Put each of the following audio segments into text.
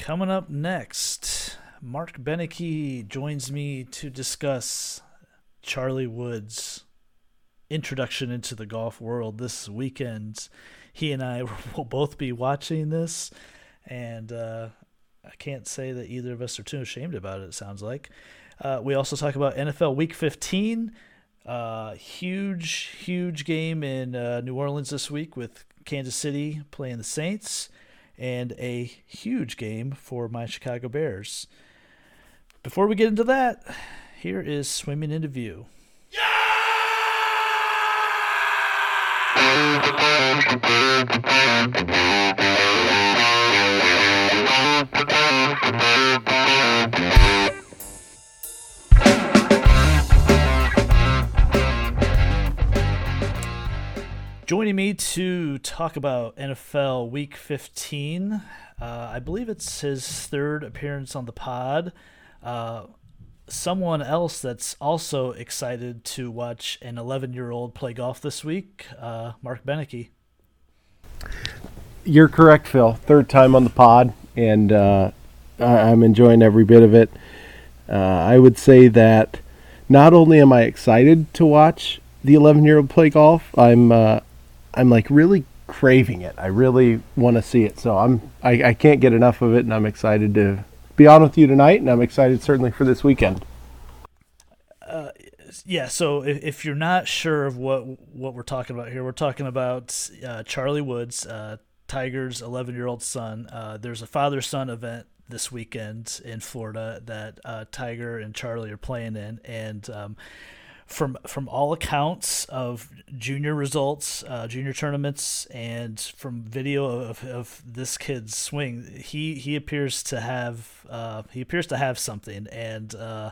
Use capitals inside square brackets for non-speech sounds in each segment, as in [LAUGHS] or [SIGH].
Coming up next, Mark Beneke joins me to discuss Charlie Woods' introduction into the golf world this weekend. He and I [LAUGHS] will both be watching this, and uh, I can't say that either of us are too ashamed about it, it sounds like. Uh, we also talk about NFL Week 15. Uh, huge, huge game in uh, New Orleans this week with Kansas City playing the Saints, and a huge game for my Chicago Bears. Before we get into that, here is Swimming into View. [LAUGHS] Joining me to talk about NFL Week 15, uh, I believe it's his third appearance on the pod. Uh, someone else that's also excited to watch an 11 year old play golf this week, uh, Mark Beneke. You're correct, Phil. Third time on the pod, and uh, I'm enjoying every bit of it. Uh, I would say that not only am I excited to watch the 11 year old play golf, I'm uh, I'm like really craving it. I really want to see it. So I'm I, I can't get enough of it, and I'm excited to be on with you tonight, and I'm excited certainly for this weekend. Uh, yeah. So if, if, you're not sure of what what we're talking about here, we're talking about uh, Charlie Woods, uh, Tiger's 11 year old son. Uh, there's a father son event this weekend in Florida that uh, Tiger and Charlie are playing in, and um, from from all accounts of junior results, uh, junior tournaments, and from video of, of this kid's swing, he he appears to have uh, he appears to have something, and uh,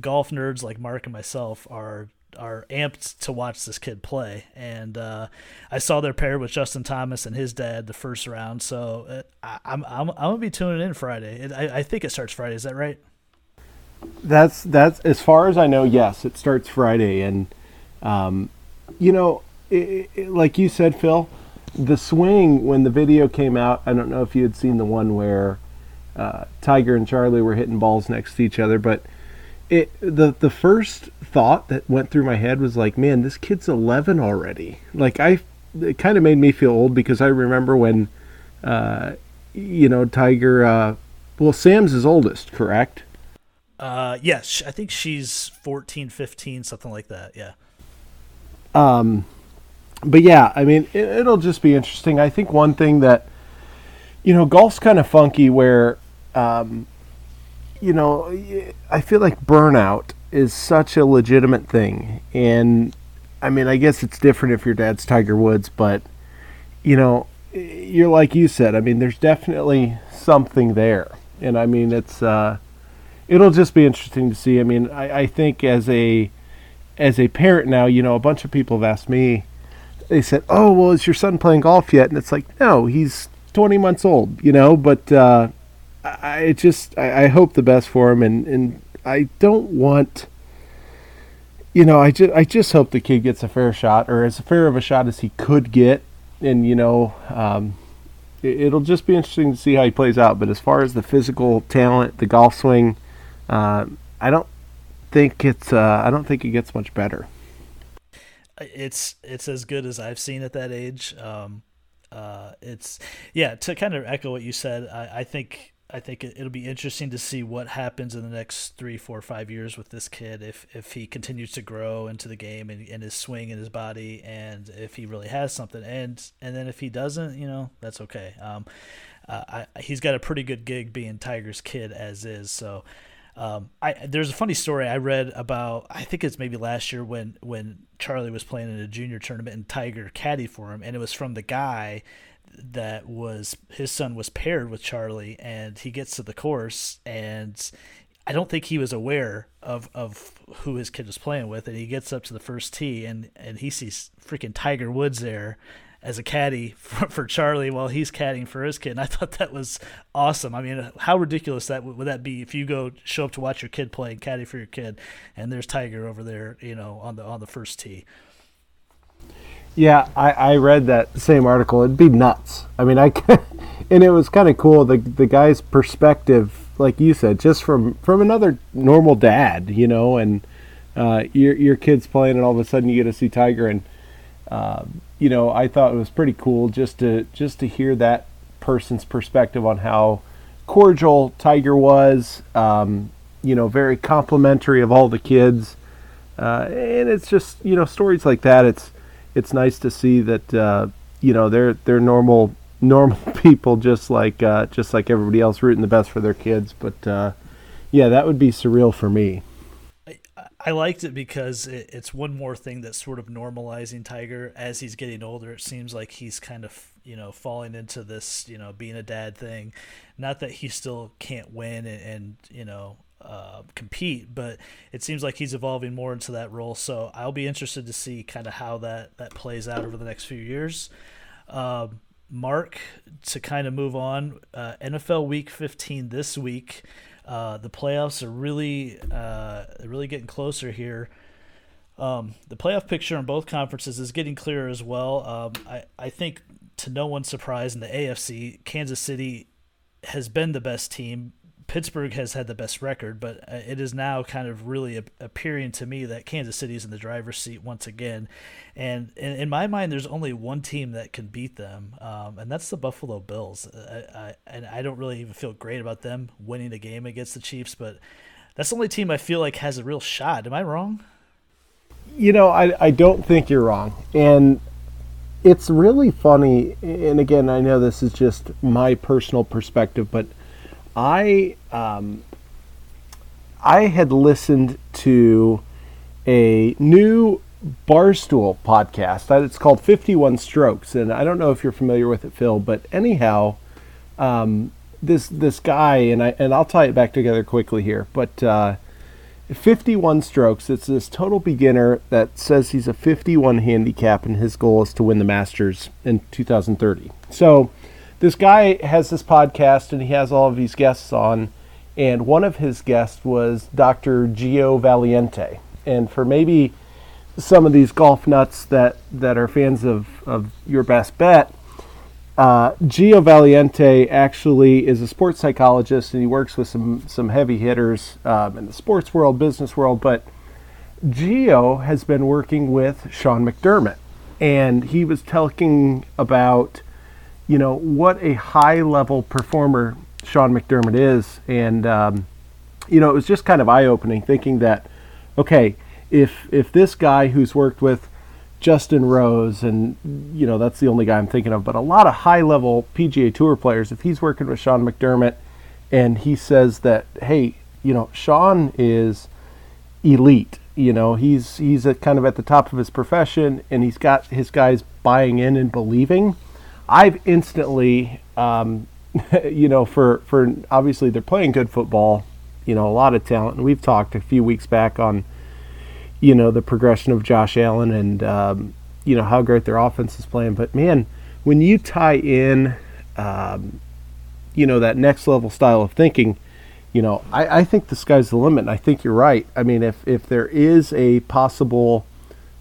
golf nerds like Mark and myself are are amped to watch this kid play. And uh, I saw their pair with Justin Thomas and his dad the first round, so uh, I, I'm I'm I'm gonna be tuning in Friday. I, I think it starts Friday. Is that right? That's that's as far as I know. Yes, it starts Friday, and um, you know, it, it, like you said, Phil, the swing when the video came out. I don't know if you had seen the one where uh, Tiger and Charlie were hitting balls next to each other, but it the the first thought that went through my head was like, man, this kid's 11 already. Like I, it kind of made me feel old because I remember when, uh, you know, Tiger. Uh, well, Sam's his oldest, correct? Uh, yes, I think she's 14, 15, something like that. Yeah. Um, but yeah, I mean, it, it'll just be interesting. I think one thing that, you know, golf's kind of funky where, um, you know, I feel like burnout is such a legitimate thing. And I mean, I guess it's different if your dad's Tiger Woods, but, you know, you're like you said, I mean, there's definitely something there. And I mean, it's, uh, it'll just be interesting to see. I mean, I, I think as a as a parent now, you know, a bunch of people have asked me. They said, "Oh, well, is your son playing golf yet?" And it's like, no, he's 20 months old, you know. But uh, I just I, I hope the best for him, and and I don't want. You know, I just I just hope the kid gets a fair shot, or as fair of a shot as he could get, and you know, um, it, will just be interesting to see how he plays out. But as far as the physical talent, the golf swing, uh, I don't think it's. Uh, I don't think it gets much better. It's it's as good as I've seen at that age. Um, uh, it's yeah. To kind of echo what you said, I, I think I think it, will be interesting to see what happens in the next three, four, five years with this kid. If if he continues to grow into the game and, and his swing and his body, and if he really has something, and and then if he doesn't, you know, that's okay. Um, uh, I, he's got a pretty good gig being Tiger's kid as is. So um, I there's a funny story I read about. I think it's maybe last year when when Charlie was playing in a junior tournament and Tiger caddy for him, and it was from the guy that was his son was paired with Charlie, and he gets to the course and. I don't think he was aware of, of who his kid was playing with, and he gets up to the first tee and, and he sees freaking Tiger Woods there, as a caddy [LAUGHS] for, for, Charlie while he's caddying for his kid. And I thought that was awesome. I mean, how ridiculous that would that be if you go show up to watch your kid play and caddy for your kid, and there's Tiger over there, you know, on the on the first tee. Yeah, I, I read that same article. It'd be nuts. I mean, I [LAUGHS] and it was kind of cool. The the guy's perspective, like you said, just from from another normal dad, you know, and uh, your your kids playing, and all of a sudden you get to see Tiger, and uh, you know, I thought it was pretty cool just to just to hear that person's perspective on how cordial Tiger was. Um, you know, very complimentary of all the kids, uh, and it's just you know stories like that. It's it's nice to see that uh, you know they're they're normal normal [LAUGHS] people just like uh, just like everybody else rooting the best for their kids. But uh, yeah, that would be surreal for me. I liked it because it, it's one more thing that's sort of normalizing Tiger as he's getting older. It seems like he's kind of you know falling into this you know being a dad thing. Not that he still can't win and, and you know uh, compete, but it seems like he's evolving more into that role. So I'll be interested to see kind of how that that plays out over the next few years. Um, Mark, to kind of move on, uh, NFL Week 15 this week. Uh, the playoffs are really uh, really getting closer here. Um, the playoff picture in both conferences is getting clearer as well. Um, I, I think to no one's surprise in the AFC, Kansas City has been the best team Pittsburgh has had the best record, but uh, it is now kind of really appearing to me that Kansas City is in the driver's seat once again. And in, my mind, there's only one team that can beat them, um, and that's the Buffalo Bills. I, I, and I don't really even feel great about them winning a game against the Chiefs, but that's the only team I feel like has a real shot. Am I wrong? You know, I, I don't think you're wrong. And it's really funny. And again, I know this is just my personal perspective, but – I um, I had listened to a new Barstool podcast. It's called 51 Strokes, and I don't know if you're familiar with it, Phil. But anyhow, um, this this guy and I and I'll tie it back together quickly here. But uh, 51 Strokes. It's this total beginner that says he's a 51 handicap, and his goal is to win the Masters in 2030. So this guy has this podcast and he has all of these guests on and one of his guests was Dr. Gio Valiente. And for maybe some of these golf nuts that, that are fans of, of your best bet, uh, Gio Valiente actually is a sports psychologist and he works with some, some heavy hitters um, in the sports world, business world. But Gio has been working with Sean McDermott. And he was talking about you know what a high level performer Sean McDermott is, and um, you know it was just kind of eye opening thinking that okay, if if this guy who's worked with Justin Rose and you know that's the only guy I'm thinking of, but a lot of high level PGA Tour players, if he's working with Sean McDermott and he says that hey, you know Sean is elite, you know he's he's kind of at the top of his profession and he's got his guys buying in and believing I've instantly, um, [LAUGHS] you know, for for obviously they're playing good football, you know, a lot of talent, and we've talked a few weeks back on, you know, the progression of Josh Allen and um, you know how great their offense is playing. But man, when you tie in, um, you know, that next level style of thinking, you know, I, I think the sky's the limit. And I think you're right. I mean, if if there is a possible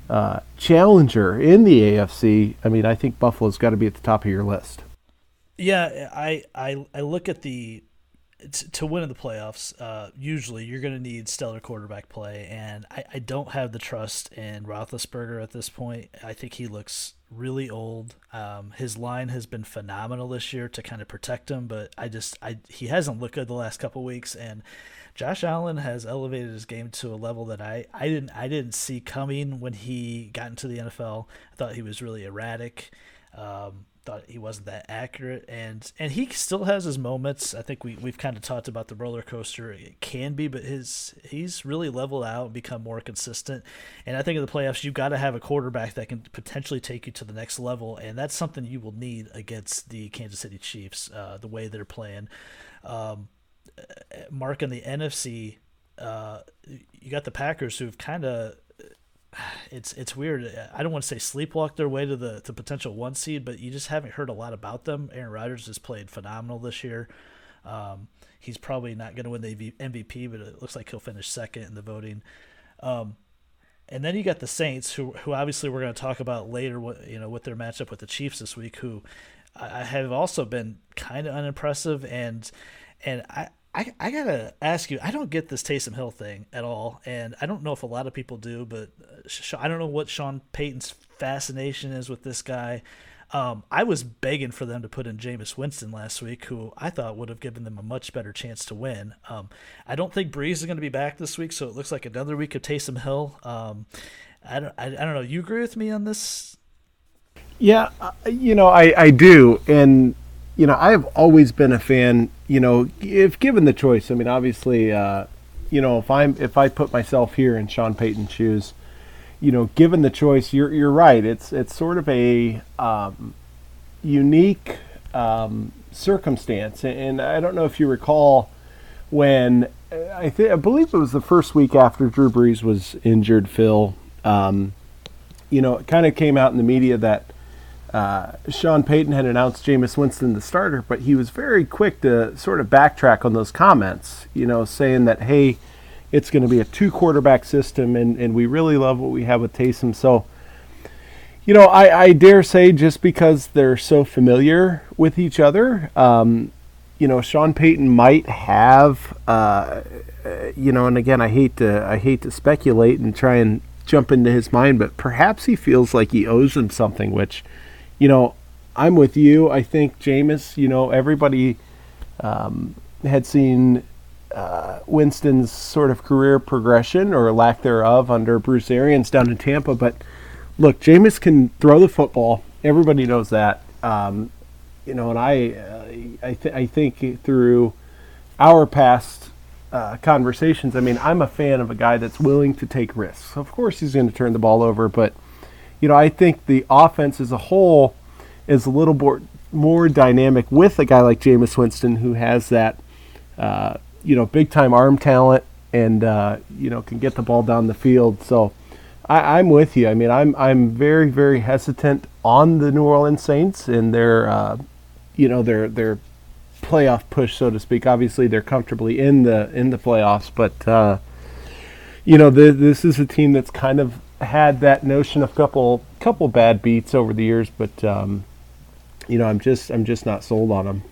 uh, challenger in the AFC, I mean, I think Buffalo's got to be at the top of your list. Yeah, I I, I look at the to win in the playoffs, uh, usually you're going to need stellar quarterback play, and I, I don't have the trust in Roethlisberger at this point. I think he looks really old. Um, his line has been phenomenal this year to kind of protect him, but I just I he hasn't looked good the last couple weeks, and Josh Allen has elevated his game to a level that I, I didn't I didn't see coming when he got into the NFL. I thought he was really erratic. Um, thought he wasn't that accurate, and and he still has his moments. I think we we've kind of talked about the roller coaster. It can be, but his he's really leveled out and become more consistent. And I think in the playoffs, you've got to have a quarterback that can potentially take you to the next level, and that's something you will need against the Kansas City Chiefs. Uh, the way they're playing. Um, Mark in the NFC, uh, you got the Packers who've kind of it's it's weird. I don't want to say sleepwalk their way to the to potential one seed, but you just haven't heard a lot about them. Aaron Rodgers has played phenomenal this year. Um, he's probably not going to win the MVP, but it looks like he'll finish second in the voting. Um, and then you got the Saints, who who obviously we're going to talk about later. What you know with their matchup with the Chiefs this week, who I, have also been kind of unimpressive, and and I. I, I gotta ask you. I don't get this Taysom Hill thing at all, and I don't know if a lot of people do. But uh, I don't know what Sean Payton's fascination is with this guy. Um, I was begging for them to put in Jameis Winston last week, who I thought would have given them a much better chance to win. Um, I don't think Brees is going to be back this week, so it looks like another week of Taysom Hill. Um, I don't, I, I don't know. You agree with me on this? Yeah, uh, you know, I, I do. And, you know, I have always been a fan, you know, if given the choice, I mean, obviously, uh, you know, if I'm, if I put myself here in Sean Payton's shoes, you know, given the choice, you're you're right. It's it's sort of a um, unique um, circumstance, and I don't know if you recall when I I believe it was the first week after Drew Brees was injured. Phil, um, you know, it kind of came out in the media that. Uh, Sean Payton had announced Jameis Winston the starter, but he was very quick to sort of backtrack on those comments, you know, saying that, hey, it's going to be a two quarterback system, and, and we really love what we have with Taysom. So, you know, I, I dare say just because they're so familiar with each other, um, you know, Sean Payton might have, uh, you know, and again, I hate to I hate to speculate and try and jump into his mind, but perhaps he feels like he owes him something. Which, you know, I'm with you. I think Jameis, you know, everybody um, had seen uh, Winston's sort of career progression or lack thereof under Bruce Arians down in Tampa. But look, Jameis can throw the football. Everybody knows that. Um, you know, and I, uh, I, th- I think through our past uh, conversations, I mean, I'm a fan of a guy that's willing to take risks. Of course, he's going to turn the ball over, but you know, I think the offense as a whole is a little more more dynamic with a guy like Jameis Winston who has that uh, you know, big time arm talent and uh, you know can get the ball down the field. So I, am with you. I mean, I'm I'm very very hesitant on the New Orleans Saints and their uh, you know their their playoff push, so to speak. Obviously, they're comfortably in the in the playoffs, but uh, you know the, this is a team that's kind of had that notion of couple couple bad beats over the years, but um, you know I'm just I'm just not sold on them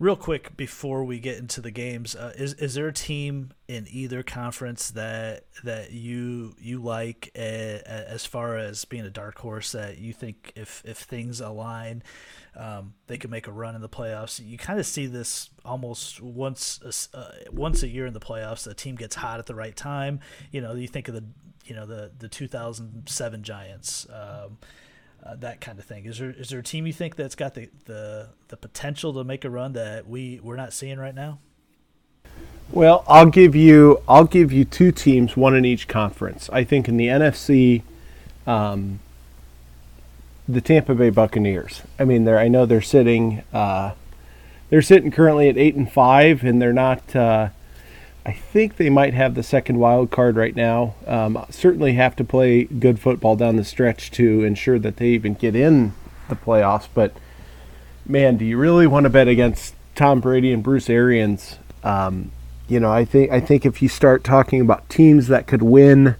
real quick before we get into the games, uh, is is there a team in either conference that that you you like uh, as far as being a dark horse that you think if if things align, um, they could make a run in the playoffs? You kind of see this almost once uh, once a year in the playoffs. The team gets hot at the right time. You know, you think of the you know the the 2007 Giants. Um, uh, that kind of thing. Is there is there a team you think that's got the, the the potential to make a run that we we're not seeing right now? Well, I'll give you I'll give you two teams, one in each conference. I think in the NFC, um, the Tampa Bay Buccaneers. I mean, they're I know they're sitting uh, they're sitting currently at eight and five, and they're not. Uh, I think they might have the second wild card right now. Um, certainly have to play good football down the stretch to ensure that they even get in the playoffs. But man, do you really want to bet against Tom Brady and Bruce Arians? Um, you know, I think I think if you start talking about teams that could win,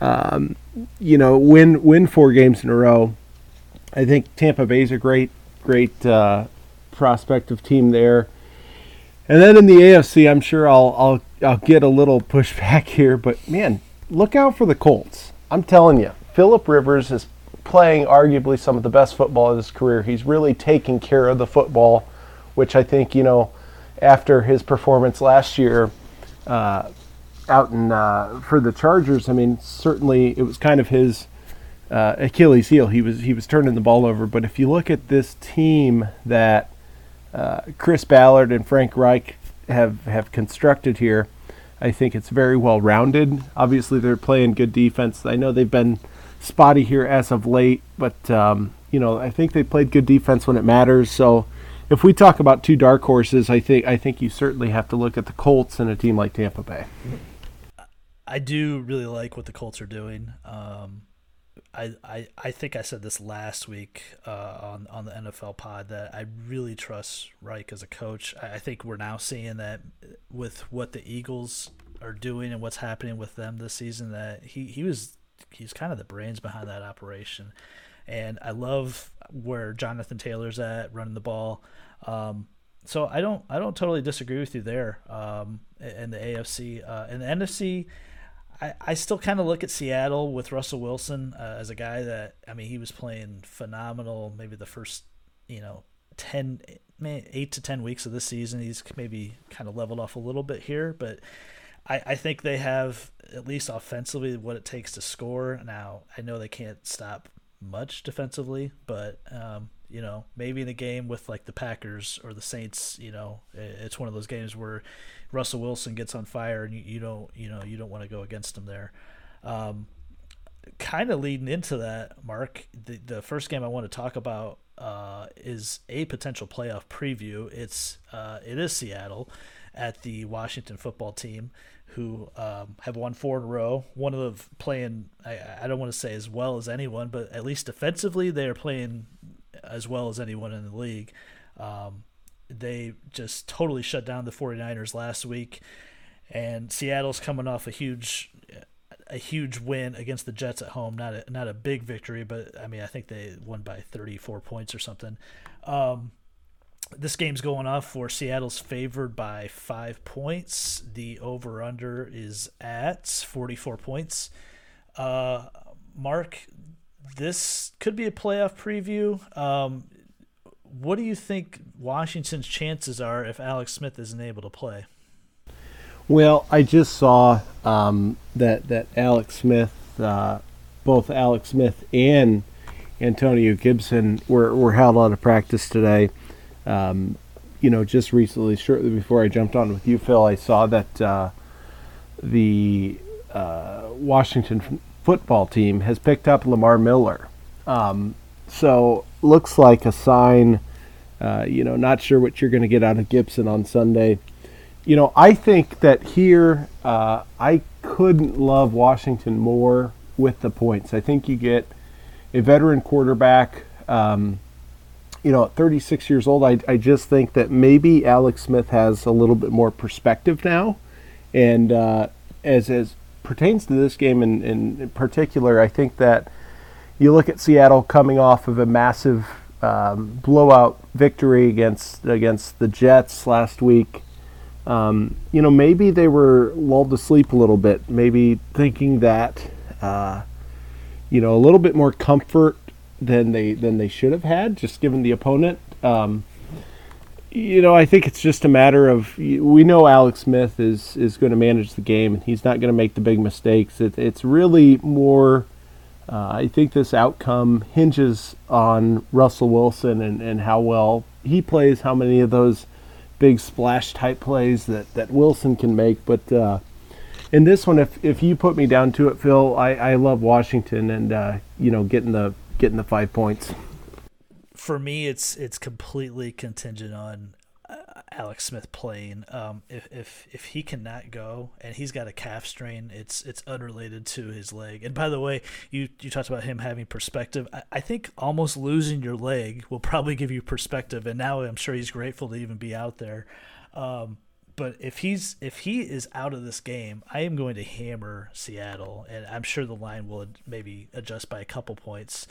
um, you know, win win four games in a row, I think Tampa Bay's a great great uh, prospective team there. And then in the AFC, I'm sure I'll I'll I'll get a little pushback [LAUGHS] here, but man, look out for the Colts. I'm telling you, Philip Rivers is playing arguably some of the best football of his career. He's really taking care of the football, which I think you know, after his performance last year. Uh, out in uh, for the Chargers, I mean, certainly it was kind of his uh, Achilles heel. He was he was turning the ball over. But if you look at this team that uh, Chris Ballard and Frank Reich have have constructed here. I think it's very well rounded. Obviously, they're playing good defense. I know they've been spotty here as of late, but um, you know I think they played good defense when it matters. So, if we talk about two dark horses, I think I think you certainly have to look at the Colts and a team like Tampa Bay. I do really like what the Colts are doing. Um, I, I, I think I said this last week uh, on on the NFL pod that I really trust Reich as a coach. I, I think we're now seeing that with what the Eagles are doing and what's happening with them this season that he, he was he's kind of the brains behind that operation, and I love where Jonathan Taylor's at running the ball. Um, so I don't I don't totally disagree with you there. Um, in the AFC, uh, in the NFC, I, I still kind of look at Seattle with Russell Wilson uh, as a guy that I mean he was playing phenomenal. Maybe the first you know 10 eight to 10 weeks of this season he's maybe kind of leveled off a little bit here but I, I think they have at least offensively what it takes to score now i know they can't stop much defensively but um, you know maybe in a game with like the packers or the saints you know it's one of those games where russell wilson gets on fire and you, you don't you know you don't want to go against him there um, kind of leading into that mark the, the first game i want to talk about uh, is a potential playoff preview. It's uh, it is Seattle at the Washington football team, who um, have won four in a row. One of the playing I, I don't want to say as well as anyone, but at least defensively they are playing as well as anyone in the league. Um, they just totally shut down the 49ers last week, and Seattle's coming off a huge a huge win against the Jets at home. Not a not a big victory, but I mean I think they won by 34 points or something. Um, this game's going off for Seattle's favored by five points. The over under is at 44 points. Uh, Mark, this could be a playoff preview. Um, what do you think Washington's chances are if Alex Smith isn't able to play? Well, I just saw um, that that Alex Smith, uh, both Alex Smith and Antonio Gibson were, were held out of practice today. Um, you know, just recently, shortly before I jumped on with you, Phil, I saw that uh, the uh, Washington football team has picked up Lamar Miller. Um, so looks like a sign. Uh, you know, not sure what you're going to get out of Gibson on Sunday you know, I think that here uh, I couldn't love Washington more with the points. I think you get a veteran quarterback. Um, you know, at 36 years old, I, I just think that maybe Alex Smith has a little bit more perspective now. And uh, as, as pertains to this game in, in, particular, I think that you look at Seattle coming off of a massive um, blowout victory against against the Jets last week um, you know, maybe they were lulled to sleep a little bit, maybe thinking that, uh, you know, a little bit more comfort than they than they should have had, just given the opponent. Um, you know, I think it's just a matter of we know Alex Smith is is going to manage the game, and he's not going to make the big mistakes. It, it's really more. Uh, I think this outcome hinges on Russell Wilson and, and how well he plays, how many of those big splash type plays that, that Wilson can make. But uh, in this one, if, if you put me down to it, Phil, I, I love Washington and uh, you know getting the getting the five points. For me, it's it's completely contingent on Alex Smith playing. Um, if if if he cannot go and he's got a calf strain, it's it's unrelated to his leg. And by the way, you you talked about him having perspective. I, I think almost losing your leg will probably give you perspective. And now I'm sure he's grateful to even be out there. Um, but if he's if he is out of this game, I am going to hammer Seattle, and I'm sure the line will maybe adjust by a couple points.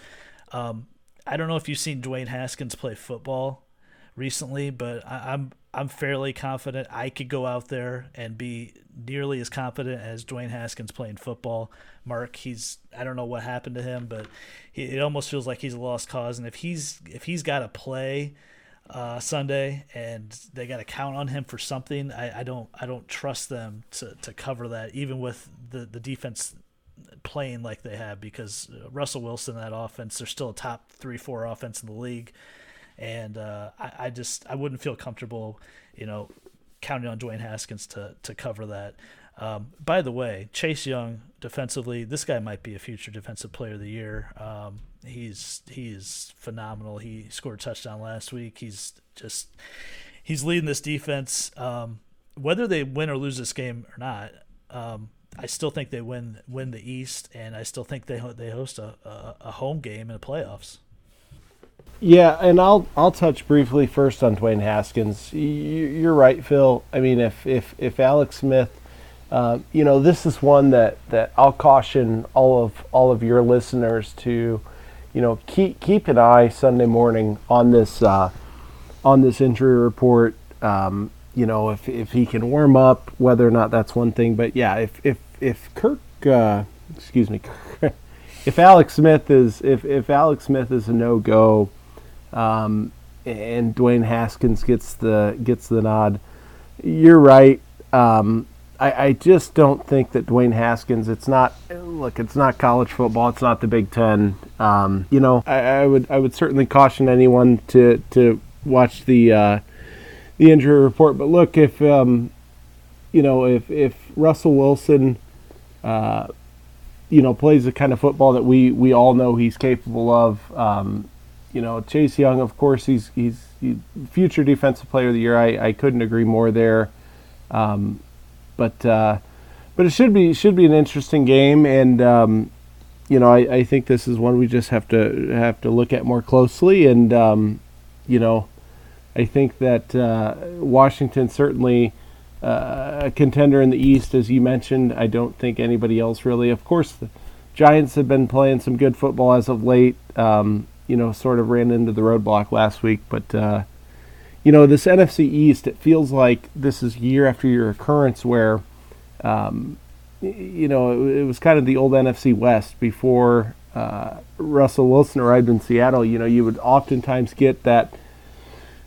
Um, I don't know if you've seen Dwayne Haskins play football recently, but I, I'm I'm fairly confident I could go out there and be nearly as confident as Dwayne Haskins playing football. Mark, he's I don't know what happened to him, but he, it almost feels like he's a lost cause. And if he's if he's got to play uh, Sunday and they got to count on him for something, I, I don't I don't trust them to, to cover that, even with the the defense playing like they have, because Russell Wilson that offense, they're still a top three four offense in the league and uh, I, I, just I wouldn't feel comfortable, you know, counting on Dwayne Haskins to to cover that. Um, by the way, Chase Young defensively, this guy might be a future defensive player of the year. Um, he's he's phenomenal. He scored a touchdown last week. He's just he's leading this defense. Um, whether they win or lose this game or not, um, I still think they win win the East, and I still think they they host a, a, a home game in the playoffs. Yeah, and I'll I'll touch briefly first on Dwayne Haskins. You're right, Phil. I mean, if if if Alex Smith uh, you know, this is one that, that I'll caution all of all of your listeners to, you know, keep keep an eye Sunday morning on this uh, on this injury report. Um, you know, if if he can warm up, whether or not that's one thing. But yeah, if if if Kirk, uh, excuse me, if Alex Smith is if if Alex Smith is a no go, um, and Dwayne Haskins gets the gets the nod, you're right. Um, I, I just don't think that Dwayne Haskins. It's not look. It's not college football. It's not the Big Ten. Um, you know, I, I, would I would certainly caution anyone to to watch the uh, the injury report. But look, if um, you know if if Russell Wilson, uh, you know, plays the kind of football that we we all know he's capable of. Um, you know, Chase Young, of course, he's he's, future defensive player of the year. I, I couldn't agree more there. Um, but uh, but it should be should be an interesting game, and um, you know I, I think this is one we just have to have to look at more closely, and um, you know I think that uh, Washington certainly. Uh, a contender in the East, as you mentioned. I don't think anybody else really. Of course, the Giants have been playing some good football as of late. Um, you know, sort of ran into the roadblock last week, but uh, you know, this NFC East, it feels like this is year after year occurrence where, um, you know, it, it, was kind of the old NFC West before uh, Russell Wilson arrived in Seattle. You know, you would oftentimes get that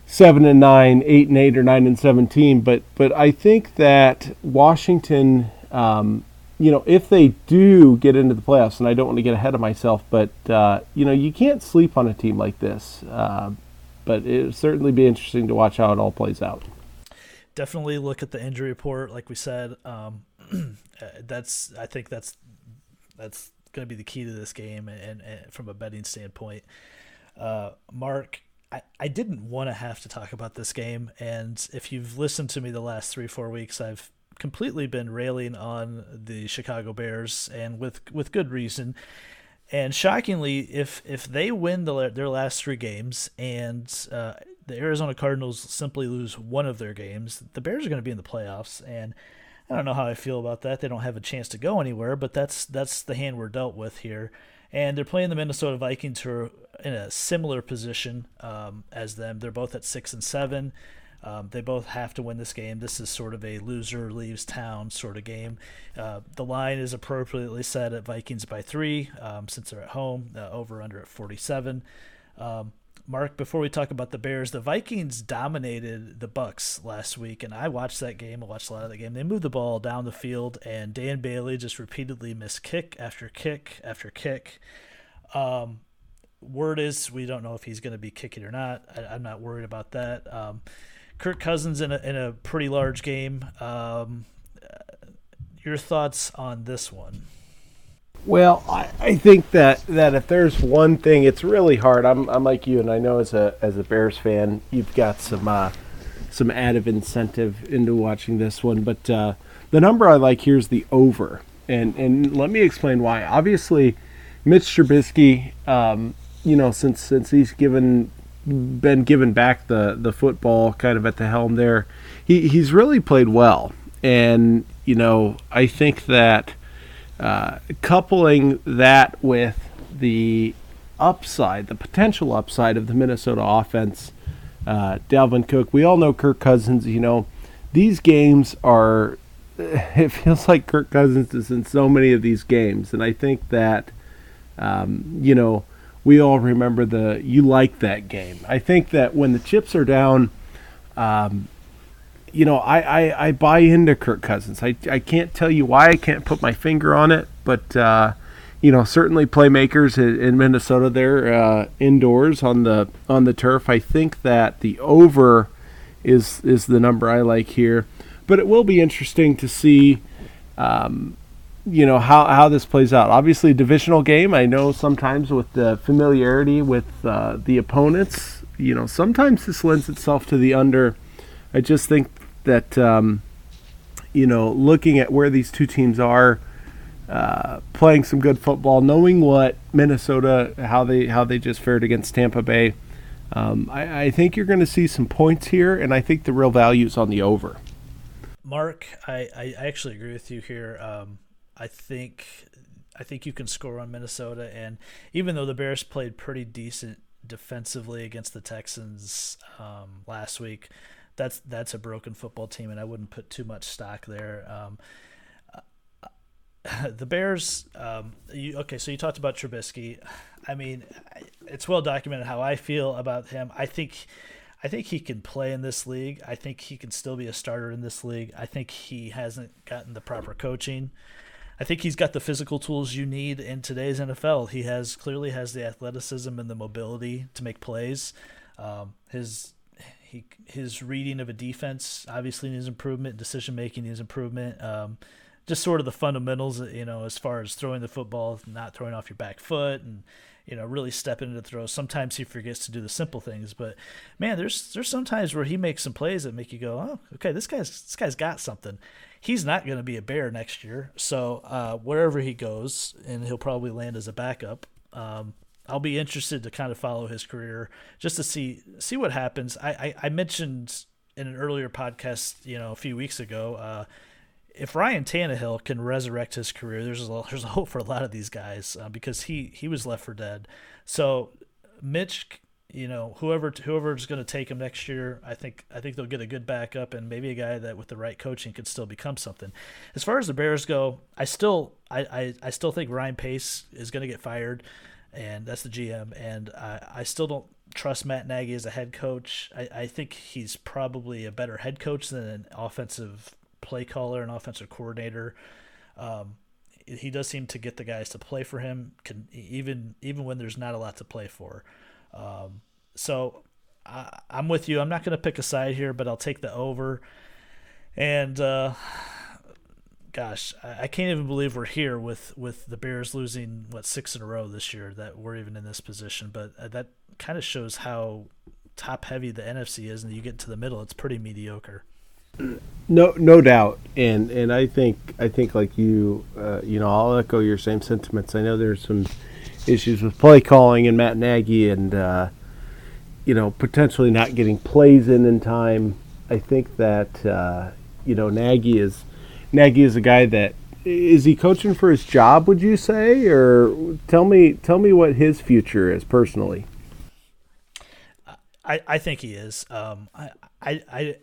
seven and nine, eight and eight, or nine and seventeen. But but I think that Washington, um, you know, if they do get into the playoffs, and I don't want to get ahead of myself, but uh, you know, you can't sleep on a team like this. Uh, but it'll certainly be interesting to watch how it all plays out. Definitely look at the injury report, like we said. Um, [CLEARS THROAT] that's I think that's that's going to be the key to this game, and, and from a betting standpoint. Uh, Mark, I, I didn't want to have to talk about this game, and if you've listened to me the last three four weeks, I've completely been railing on the Chicago Bears, and with with good reason. And shockingly, if if they win the, their last three games and uh, the Arizona Cardinals simply lose one of their games, the Bears are going to be in the playoffs. And I don't know how I feel about that. They don't have a chance to go anywhere, but that's that's the hand we're dealt with here. And they're playing the Minnesota Vikings, who are in a similar position um, as them. They're both at six and seven. Um, they both have to win this game. This is sort of a loser leaves town sort of game. Uh, the line is appropriately set at Vikings by three um, since they're at home, uh, over under at 47. Um, Mark, before we talk about the Bears, the Vikings dominated the Bucs last week, and I watched that game. I watched a lot of the game. They moved the ball down the field, and Dan Bailey just repeatedly missed kick after kick after kick. Um, word is we don't know if he's going to be kicking or not. I, am not worried about that. Um, Kirk Cousins in a, in a pretty large game. Um, your thoughts on this one? Well, I, I think that, that if there's one thing, it's really hard. I'm, I'm like you, and I know as a as a Bears fan, you've got some uh, some added incentive into watching this one. But uh, the number I like here is the over, and and let me explain why. Obviously, Mitch Trubisky, um, you know, since since he's given been given back the the football kind of at the helm there. He he's really played well, and you know I think that uh, coupling that with the upside, the potential upside of the Minnesota offense, uh, Dalvin Cook. We all know Kirk Cousins. You know these games are. [LAUGHS] It feels like Kirk Cousins is in so many of these games, and I think that um, you know we all remember the you like that game. I think that when the chips are down, um, you know, I, I, I, buy into Kirk Cousins. I, I can't tell you why. I can't put my finger on it, but uh, you know, certainly playmakers in, Minnesota, they're uh, indoors on the on the turf. I think that the over is is the number I like here, but it will be interesting to see. Um, you know how how this plays out. Obviously, divisional game. I know sometimes with the familiarity with uh, the opponents, you know, sometimes this lends itself to the under. I just think that um, you know, looking at where these two teams are, uh, playing some good football, knowing what Minnesota how they how they just fared against Tampa Bay. Um, I, I think you're going to see some points here, and I think the real value is on the over. Mark, I, I actually agree with you here. Um, I think I think you can score on Minnesota, and even though the Bears played pretty decent defensively against the Texans um, last week, that's that's a broken football team, and I wouldn't put too much stock there. Um, [LAUGHS] the Bears, um, you, okay, so you talked about Trubisky. I mean, it's well documented how I feel about him. I think, I think he can play in this league. I think he can still be a starter in this league. I think he hasn't gotten the proper coaching. I think he's got the physical tools you need in today's NFL. He has clearly has the athleticism and the mobility to make plays. Um, his he his reading of a defense obviously needs improvement. Decision making needs improvement. Um, just sort of the fundamentals, you know, as far as throwing the football, not throwing off your back foot, and you know, really stepping into throws. Sometimes he forgets to do the simple things, but man, there's there's sometimes where he makes some plays that make you go, oh, okay, this guy's this guy's got something. He's not going to be a bear next year, so uh, wherever he goes, and he'll probably land as a backup. Um, I'll be interested to kind of follow his career just to see see what happens. I I, I mentioned in an earlier podcast, you know, a few weeks ago. Uh, if Ryan Tannehill can resurrect his career, there's a [LAUGHS] there's a hope for a lot of these guys uh, because he he was left for dead. So Mitch, you know, whoever whoever's going to take him next year, I think I think they'll get a good backup and maybe a guy that with the right coaching could still become something. As far as the Bears go, I still I I, I still think Ryan Pace is going to get fired, and that's the GM, and I I still don't trust Matt Nagy as a head coach. I, I think he's probably a better head coach than an offensive play caller and offensive coordinator. Um, he does seem to get the guys to play for him, can even even when there's not a lot to play for. Um, so I, am with you. I'm not going to pick a side here, but I'll take the over. And uh, gosh, I, can't even believe we're here with with the Bears losing what six in a row this year. That we're even in this position, but uh, that kind of shows how top heavy the NFC is, and you get to the middle, it's pretty mediocre. No, no doubt, and and I think I think like you, uh, you know, I'll echo your same sentiments. I know there's some issues with play calling and Matt Nagy, and uh, you know, potentially not getting plays in in time. I think that uh, you know Nagy is Nagy is a guy that is he coaching for his job? Would you say, or tell me tell me what his future is personally. I, I think he is. Um, I, I, I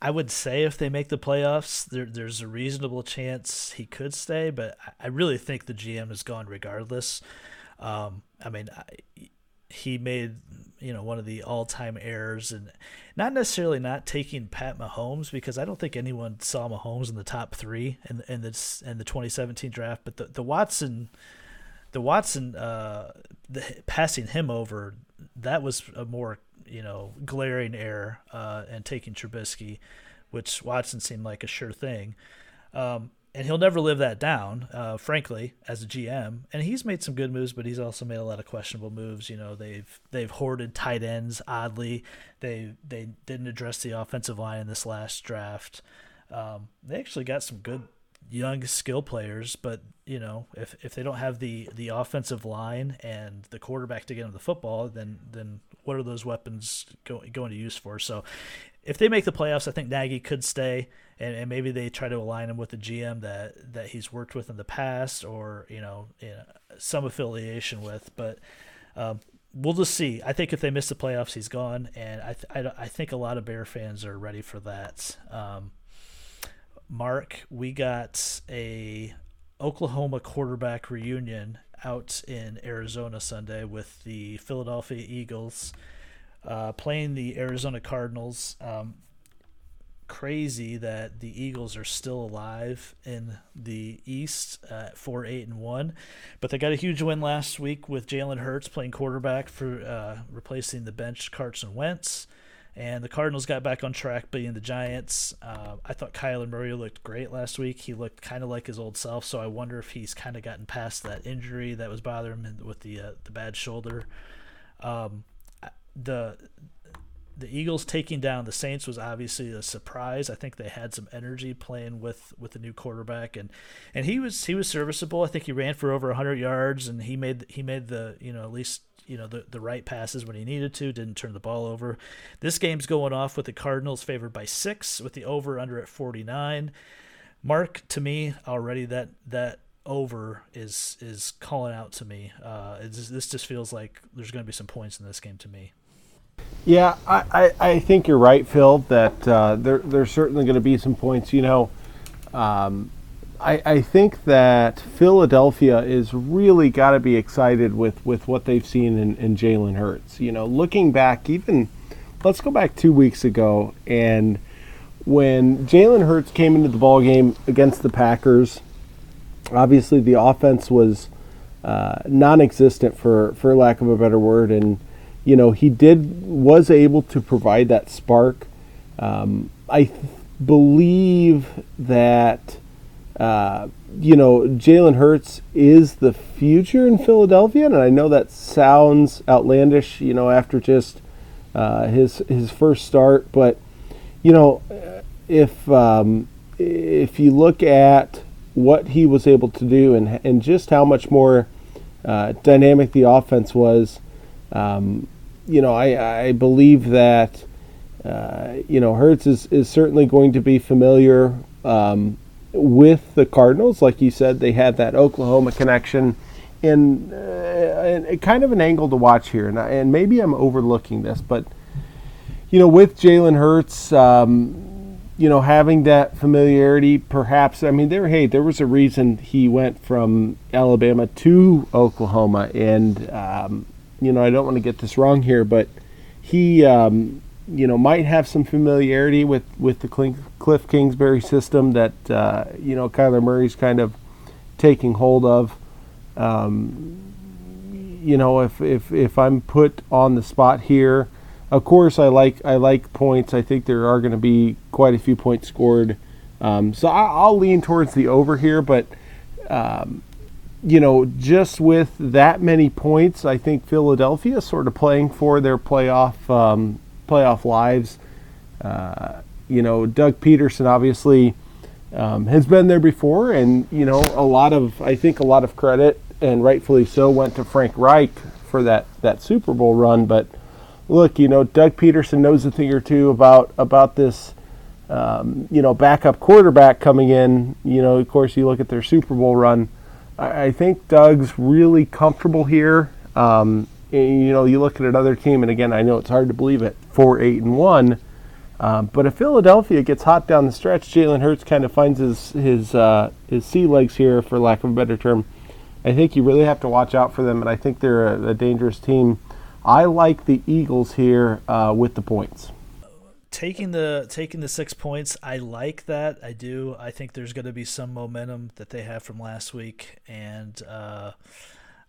I would say if they make the playoffs, there, there's a reasonable chance he could stay, but I really think the GM is gone regardless. Um, I mean, I, he made you know one of the all-time errors, and not necessarily not taking Pat Mahomes because I don't think anyone saw Mahomes in the top three in in the in the 2017 draft, but the the Watson, the Watson, uh, the, passing him over that was a more you know glaring error uh, and taking Trubisky, which Watson seemed like a sure thing. Um, and he'll never live that down, uh, frankly, as a GM. And he's made some good moves, but he's also made a lot of questionable moves. You know, they've they've hoarded tight ends. Oddly, they they didn't address the offensive line in this last draft. Um, they actually got some good young skill players, but you know, if if they don't have the the offensive line and the quarterback to get them the football, then then what are those weapons go, going to use for? So, if they make the playoffs, I think Nagy could stay, and, and maybe they try to align him with the GM that that he's worked with in the past, or you know, you know some affiliation with. But um, we'll just see. I think if they miss the playoffs, he's gone, and I th- I, I think a lot of Bear fans are ready for that. Um, Mark, we got a Oklahoma quarterback reunion out in Arizona Sunday with the Philadelphia Eagles uh, playing the Arizona Cardinals. Um, crazy that the Eagles are still alive in the East at four eight and one, but they got a huge win last week with Jalen Hurts playing quarterback for uh, replacing the bench Carson Wentz. And the Cardinals got back on track beating the Giants. Uh, I thought Kyler Murray looked great last week. He looked kind of like his old self, so I wonder if he's kind of gotten past that injury that was bothering him with the uh, the bad shoulder. Um, the the Eagles taking down the Saints was obviously a surprise. I think they had some energy playing with with the new quarterback, and and he was he was serviceable. I think he ran for over 100 yards, and he made he made the you know at least you know the the right passes when he needed to, didn't turn the ball over. This game's going off with the Cardinals favored by six, with the over under at 49. Mark, to me already that that over is is calling out to me. Uh, this just feels like there's going to be some points in this game to me. Yeah, I, I, I think you're right, Phil. That uh, there there's certainly going to be some points. You know, um, I, I think that Philadelphia is really got to be excited with, with what they've seen in, in Jalen Hurts. You know, looking back, even let's go back two weeks ago, and when Jalen Hurts came into the ball game against the Packers, obviously the offense was uh, non-existent for for lack of a better word, and you know he did was able to provide that spark. Um, I th- believe that uh, you know, Jalen Hurts is the future in Philadelphia, and I know that sounds outlandish, you know, after just uh, his his first start, but you know, if um, if you look at what he was able to do and and just how much more uh, dynamic the offense was, um, you know, I I believe that. Uh, you know, Hurts is, is certainly going to be familiar um, with the Cardinals. Like you said, they had that Oklahoma connection. And, uh, and kind of an angle to watch here, and, and maybe I'm overlooking this, but you know, with Jalen Hurts, um, you know, having that familiarity, perhaps. I mean, there. Hey, there was a reason he went from Alabama to Oklahoma, and um, you know, I don't want to get this wrong here, but he, um, you know, might have some familiarity with, with the Cliff Kingsbury system that, uh, you know, Kyler Murray's kind of taking hold of. Um, you know, if, if, if I'm put on the spot here, of course, I like I like points. I think there are going to be quite a few points scored. Um, so I, will lean towards the over here, but um, you know, just with that many points, I think Philadelphia sort of playing for their playoff um, playoff lives. Uh, you know, Doug Pederson obviously um, has been there before, and you know, a lot of I think a lot of credit, and rightfully so, went to Frank Reich for that that Super Bowl run. But look, you know, Doug Pederson knows a thing or two about about this. Um, you know, backup quarterback coming in. You know, of course, you look at their Super Bowl run. I, think Doug's really comfortable here. Um, you know, you look at another team, and again, I know it's hard to believe it, four, eight, and one. Um, but if Philadelphia gets hot down the stretch, Jalen Hurts kind of finds his his uh, his sea legs here, for lack of a better term. I think you really have to watch out for them, and I think they're a, a dangerous team. I like the Eagles here uh, with the points. Taking the taking the six points, I like that. I do. I think there's going to be some momentum that they have from last week, and. Uh,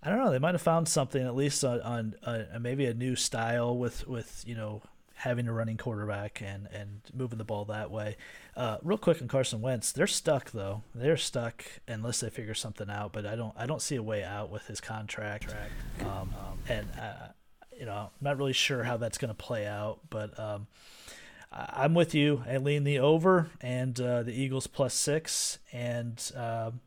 I don't know. They might have found something at least on, on uh, maybe a new style with with you know having a running quarterback and and moving the ball that way. Uh, real quick on Carson Wentz, they're stuck though. They're stuck unless they figure something out. But I don't I don't see a way out with his contract. Um, and uh, you know I'm not really sure how that's going to play out. But um, I'm with you. I lean the over and uh, the Eagles plus six and. Um,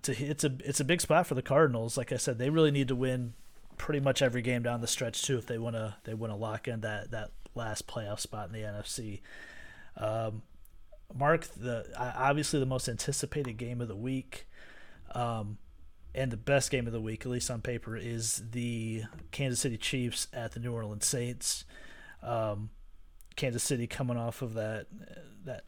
it's a it's a it's a big spot for the Cardinals. Like I said, they really need to win pretty much every game down the stretch too if they want to they want to lock in that that last playoff spot in the NFC. Um, Mark, the obviously the most anticipated game of the week, um, and the best game of the week, at least on paper, is the Kansas City Chiefs at the New Orleans Saints. Um, Kansas City coming off of that that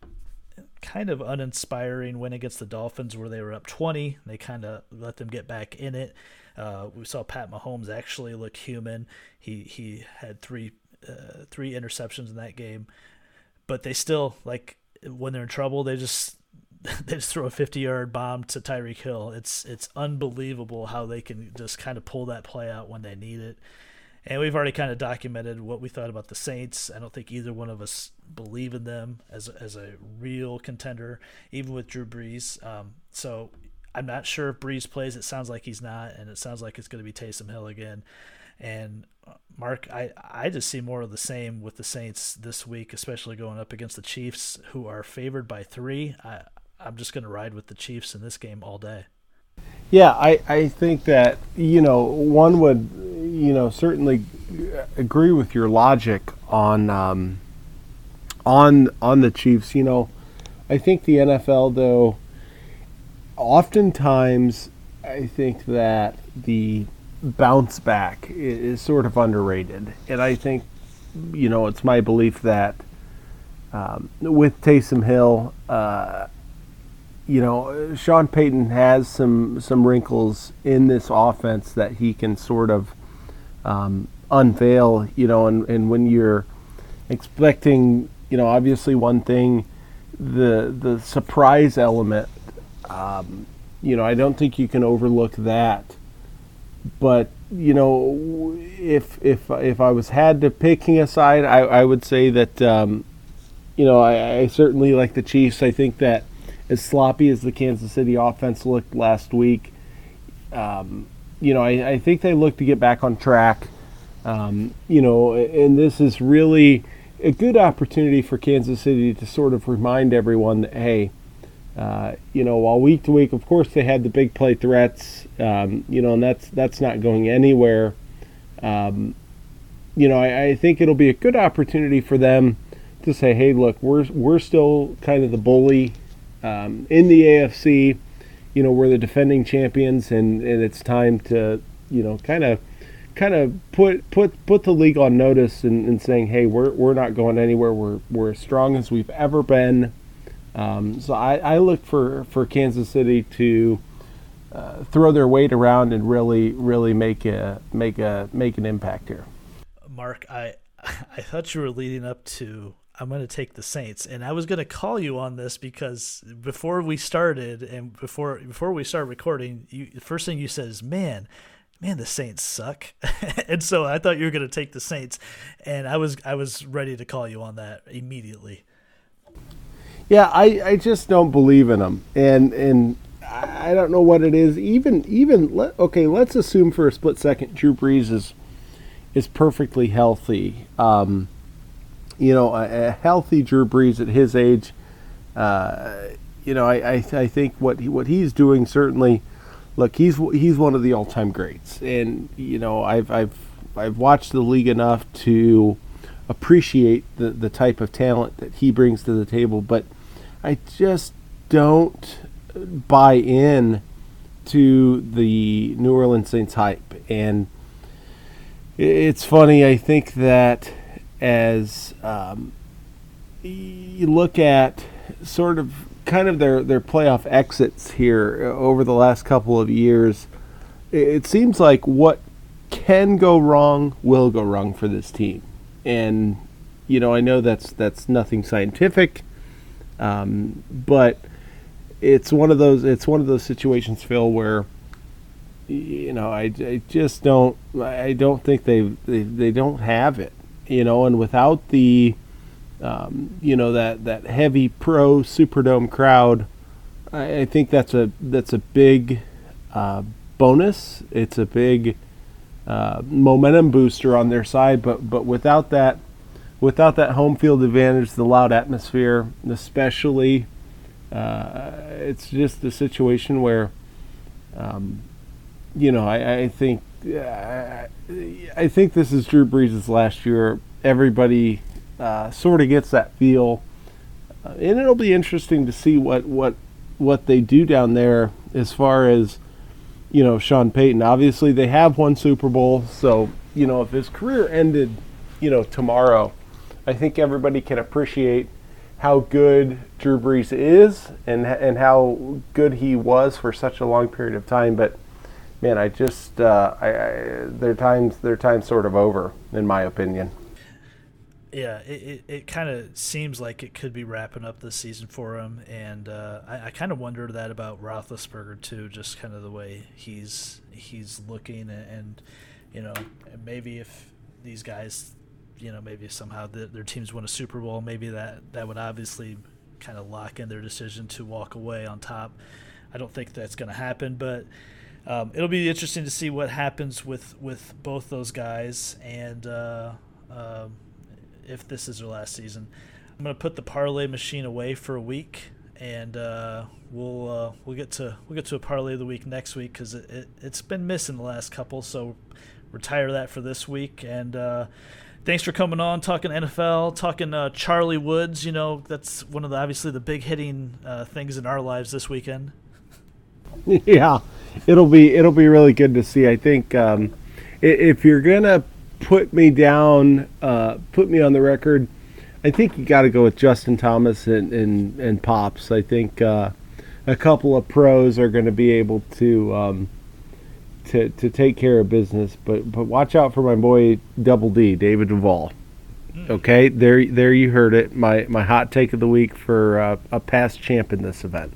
kind of uninspiring win against the Dolphins where they were up 20. They kind of let them get back in it. Uh, we saw Pat Mahomes actually look human. He he had three uh, three interceptions in that game, but they still like when they're in trouble, they just [LAUGHS] they just throw a 50 yard bomb to Tyreek Hill. It's it's unbelievable how they can just kind of pull that play out when they need it. And we've already kind of documented what we thought about the Saints. I don't think either one of us believe in them as as a real contender, even with Drew Brees. Um, so I'm not sure if Brees plays. It sounds like he's not, and it sounds like it's going to be Taysom Hill again. And uh, Mark, I, I just see more of the same with the Saints this week, especially going up against the Chiefs, who are favored by three. I, I'm just going to ride with the Chiefs in this game all day. Yeah, I, I think that, you know, one would you know, certainly agree with your logic on um, on on the Chiefs. You know, I think the NFL though, oftentimes, I think that the bounce back is, sort of underrated, and I think, you know, it's my belief that um, with Taysom Hill. Uh, you know, Sean Payton has some some wrinkles in this offense that he can sort of um, unveil. You know, and, and when you're expecting, you know, obviously one thing, the the surprise element. Um, you know, I don't think you can overlook that. But you know, if if if I was had to picking a side, I, I would say that um, you know I, I certainly like the Chiefs. I think that as sloppy as the Kansas City offense looked last week, um, you know, I, I, think they look to get back on track. Um, you know, and this is really a good opportunity for Kansas City to sort of remind everyone that, hey, uh, you know, while week to week, of course, they had the big play threats, um, you know, and that's that's not going anywhere. Um, you know, I, I, think it'll be a good opportunity for them to say, hey, look, we're we're still kind of the bully um, in the AFC, you know, we're the defending champions, and, and it's time to, you know, kind of kind of put put put the league on notice and, and, saying, hey, we're we're not going anywhere. We're we're as strong as we've ever been. Um, so I, I look for for Kansas City to uh, throw their weight around and really really make a make a make an impact here. Mark, I [LAUGHS] I thought you were leading up to I'm going to take the Saints. And I was going to call you on this because before we started and before before we start recording, you the first thing you said is, "Man, man, the Saints suck." [LAUGHS] and so I thought you were going to take the Saints, and I was I was ready to call you on that immediately. Yeah, I, I just don't believe in them, and and I don't know what it is. Even even let, okay, let's assume for a split second Drew Brees is is perfectly healthy. Um, you know, a, a healthy Drew Brees at his age, uh, you know, I, I, I think what he, what he's doing certainly, look, he's he's one of the all time greats, and you know, I've I've I've watched the league enough to appreciate the the type of talent that he brings to the table, but I just don't buy in to the New Orleans Saints hype, and it's funny. I think that as um, you look at sort of kind of their, their playoff exits here over the last couple of years, it seems like what can go wrong will go wrong for this team. And you know, I know that's that's nothing scientific, um, but it's one of those it's one of those situations, Phil, where you know I, I just don't I don't think they, they they don't have it you know, and without the, um, you know, that, that heavy pro Superdome crowd, I, I think that's a that's a big uh, bonus. It's a big uh, momentum booster on their side, but but without that, without that home field advantage, the loud atmosphere, especially, uh, it's just a situation where, um, you know, I, I think I think this is Drew Brees' last year. Everybody uh, sort of gets that feel, uh, and it'll be interesting to see what what what they do down there as far as you know Sean Payton. Obviously, they have one Super Bowl, so you know if his career ended, you know tomorrow, I think everybody can appreciate how good Drew Brees is and and how good he was for such a long period of time, but man, I just uh, I, I, their times their time's sort of over, in my opinion. Yeah, it, it, it kind of seems like it could be wrapping up this season for him, and uh, I, I kind of wonder that about Roethlisberger too, just kind of the way he's he's looking, and, and you know, maybe if these guys, you know, maybe somehow the, their teams win a Super Bowl, maybe that that would obviously kind of lock in their decision to walk away on top. I don't think that's going to happen, but um, it'll be interesting to see what happens with with both those guys and uh, uh, if this is their last season. I'm gonna put the parlay machine away for a week, and uh, we'll uh, we'll get to we'll get to a parlay of the week next week because it, it has been missing the last couple. So retire that for this week. And uh, thanks for coming on, talking NFL, talking uh, Charlie Woods. You know, that's one of the obviously the big hitting things in our lives this weekend. [LAUGHS] Yeah, it'll be it'll be really good to see. I think um, if you're gonna put me down, uh, put me on the record. I think you got to go with Justin Thomas and and, and Pops. I think uh, a couple of pros are going to be able to um, to to take care of business. But but watch out for my boy Double D, David Duval. Hmm. Okay, there there you heard it. My my hot take of the week for uh, a past champ in this event.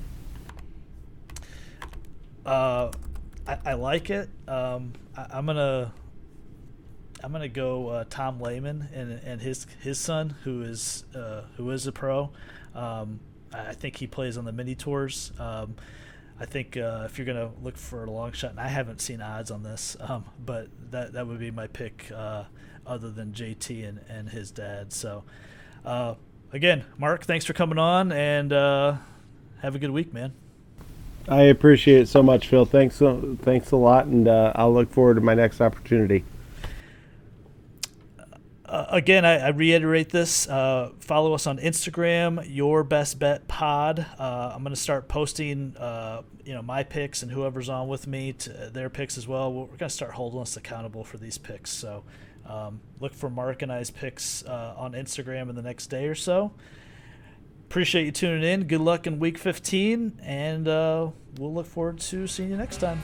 Uh, I, I like it. Um, I, am gonna I'm gonna go uh, Tom Lehman and and his his son who is uh, who is a pro. Um, I think he plays on the mini tours. Um, I think uh, if you're gonna look for a long shot, and I haven't seen odds on this, um, but that that would be my pick, uh, other than JT and, and his dad. So, uh, again, Mark, thanks for coming on, and uh, have a good week, man. I appreciate it so much, Phil. Thanks, thanks a lot, and uh, I'll look forward to my next opportunity. Uh, again, I, I, reiterate this. Uh, follow us on Instagram, Your Best Bet Pod. Uh, I'm going to start posting, uh, you know, my picks and whoever's on with me to their picks as well. We're going to start holding us accountable for these picks. So um, look for Mark and I's picks uh, on Instagram in the next day or so. Appreciate you tuning in. Good luck in Week 15, and uh, we'll look forward to seeing you next time.